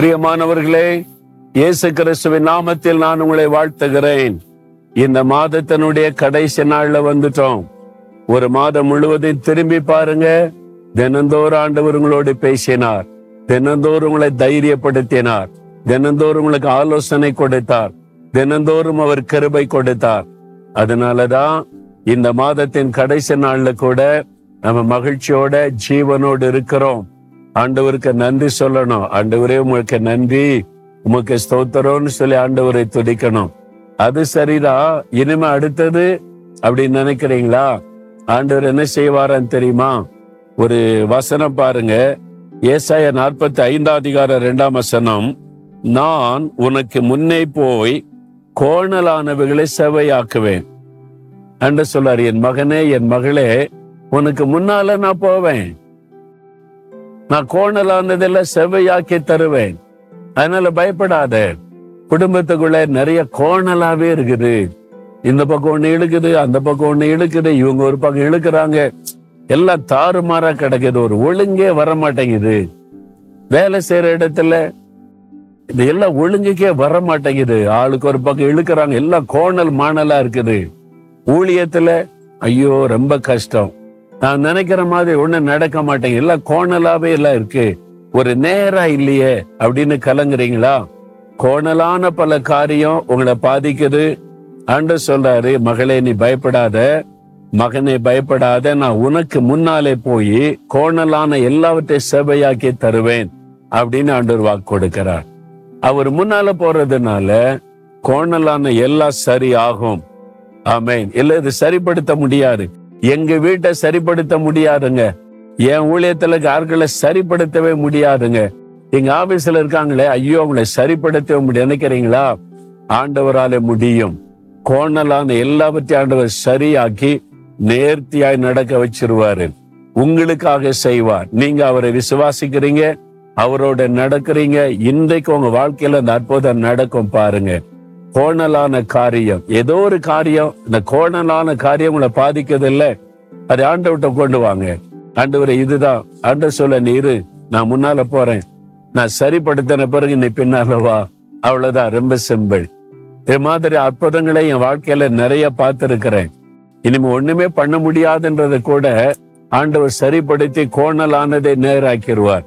பிரியமானவர்களே இயேசு கிறிஸ்துவின் நாமத்தில் நான் உங்களை வாழ்த்துகிறேன். இந்த மாதத்தினுடைய கடைசி நாள்ல வந்துட்டோம். ஒரு மாதம் முழுவதும் திரும்பி பாருங்க. தினந்தோறும் ஆண்டவர் உங்களோடு பேசினார். தினந்தோறும் உங்களை தைரியப்படுத்தினார். தினந்தோறும் உங்களுக்கு ஆலோசனை கொடுத்தார். தினந்தோறும் அவர் கிருபை கொடுத்தார். அதனாலதான் இந்த மாதத்தின் கடைசி நாள்ல கூட நம்ம மகிழ்ச்சியோட ஜீவனோடு இருக்கிறோம். ஆண்டவருக்கு நன்றி சொல்லணும். ஆண்டவரே உங்களுக்கு நன்றி. உமக்கு ஸ்தோத்திரம்னு சொல்லி ஆண்டவரை துடிக்கணும் அது சரிதான் இனிமே அடுத்தது அப்படின்னு நினைக்கிறீங்களா? ஆண்டவர் என்ன செய்வாரான்னு தெரியுமா? ஒரு வசனம் பாருங்க. ஏசாய நாற்பத்தி ஐந்தாம் அதிகார ரெண்டாம் வசனம். நான் உனக்கு முன்னே போய் கோணலானவைகளை செவையாக்குவேன் அன்று சொல்லார் என் மகனே என் மகளே உனக்கு முன்னால நான் போவேன். நான் கோணலானதெல்லாம் செவ்வையாக்கி தருவேன். அதனால பயப்படாத. குடும்பத்துக்குள்ள நிறைய கோணலாவே இருக்குது. இந்த பக்கம் ஒண்ணு இழுக்குது அந்த பக்கம் ஒண்ணு இழுக்குது இவங்க ஒரு பக்கம் இழுக்கிறாங்க. எல்லாம் தாறுமாறா கிடைக்குது ஒரு ஒழுங்கே வர மாட்டேங்குது வேலை செய்யற இடத்துல இது எல்லாம் ஒழுங்குக்கே வர மாட்டேங்குது ஆளுக்கு ஒரு பக்கம் இழுக்கிறாங்க எல்லாம் கோணல் மாணலா இருக்குது. ஊழியத்துல ஐயோ ரொம்ப கஷ்டம். நான் நினைக்கிற மாதிரி ஒண்ணு நடக்க மாட்டேங்க எல்லாம் கோணலாவே எல்லாம் இருக்கு. ஒரு நேரா இல்லையே அப்படின்னு கலங்குறீங்களா? கோணலான பல காரியம் உங்களை பாதிக்குது. ஆண்டு சொல்றாரு மகளே நீ பயப்படாத. மகனே பயப்படாத. நான் உனக்கு முன்னாலே போய் கோணலான எல்லாவற்றையும் செவையாக்கி தருவேன் அப்படின்னு ஆண்டவர் வாக்கு கொடுக்கிறார். அவர் முன்னால போறதுனால கோணலான எல்லாம் சரி ஆகும் ஆமேன். இல்ல இது சரிப்படுத்த முடியாது. எங்க வீட்டை சரிப்படுத்த முடியாதுங்க. என் ஊழியத்துல ஆட்களை சரிப்படுத்தவே முடியாதுங்க. எங்க ஆபீஸ்ல இருக்காங்களே ஐயோ அவங்களை சரிப்படுத்தவே முடியும் நினைக்கிறீங்களா? ஆண்டவராலே முடியும். கோணலான எல்லாவற்றையும் ஆண்டவர் சரியாக்கி நேர்த்தியாய் நடக்க வச்சிருவாரு. உங்களுக்காக செய்வார். நீங்க அவரை விசுவாசிக்கிறீங்க அவரோட நடக்கிறீங்க. இன்றைக்கு உங்க வாழ்க்கையில அந்த அற்புதம் நடக்கும் பாருங்க. கோணலான காரியம். ஏதோ ஒரு காரியம் இந்த கோணலான காரியம் உங்களை பாதிக்கிறது இல்ல அதை ஆண்டவட்ட கொண்டு வாங்க. ஆண்டவரை இதுதான். ஆண்ட சொல்ல நீரு நான் முன்னால போறேன். நான் சரிப்படுத்தின பிறகு நீ பின்னால வா. அவ்வளவுதான். ரொம்ப சிம்பிள். இது மாதிரி அற்புதங்களை என் வாழ்க்கையில நிறைய பார்த்திருக்கிறேன். இனிமே ஒண்ணுமே பண்ண முடியாதுன்றதை கூட ஆண்டவர் சரிப்படுத்தி கோணலானதை நேராக்கிடுவார்.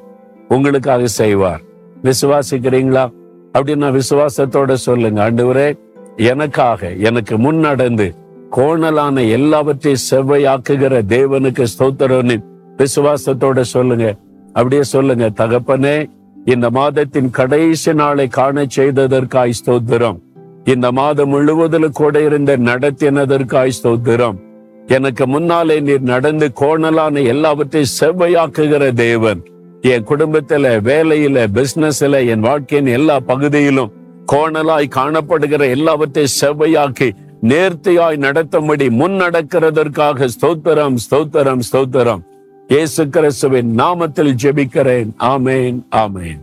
உங்களுக்காக செய்வார். விசுவாசிக்கிறீங்களா? அப்படின்னு விசுவாசத்தோட சொல்லுங்க ஆண்டவரே எனக்காக எனக்கு முன் நடந்து கோணலான எல்லாவற்றையும் செவ்வையாக்குகிற தேவனுக்கு ஸ்தோத்திரம்னு விசுவாசத்தோட சொல்லுங்க. அப்படியே சொல்லுங்க தகப்பனே இந்த மாதத்தின் கடைசி நாளை காண செய்ததற்காய் ஸ்தோத்திரம். இந்த மாதம் முழுவதிலும் கூட இருந்த நடத்தினதற்காய் ஸ்தோத்திரம். எனக்கு முன்னாலே நீர் நடந்து கோணலான எல்லாவற்றையும் செவ்வையாக்குகிற தேவன். என் குடும்பத்துல வேலையில பிசினஸ்ல என் வாழ்க்கையின் எல்லா பகுதியிலும் கோணலாய் காணப்படுகிற எல்லாவற்றையும் செவ்வையாக்கி நேர்த்தியாய் நடத்தும்படி முன் நடக்கிறதற்காக ஸ்தோத்திரம் ஸ்தோத்திரம் ஸ்தோத்திரம். இயேசு கிறிஸ்துவின் நாமத்தில் ஜெபிக்கிறேன். ஆமேன் ஆமேன்.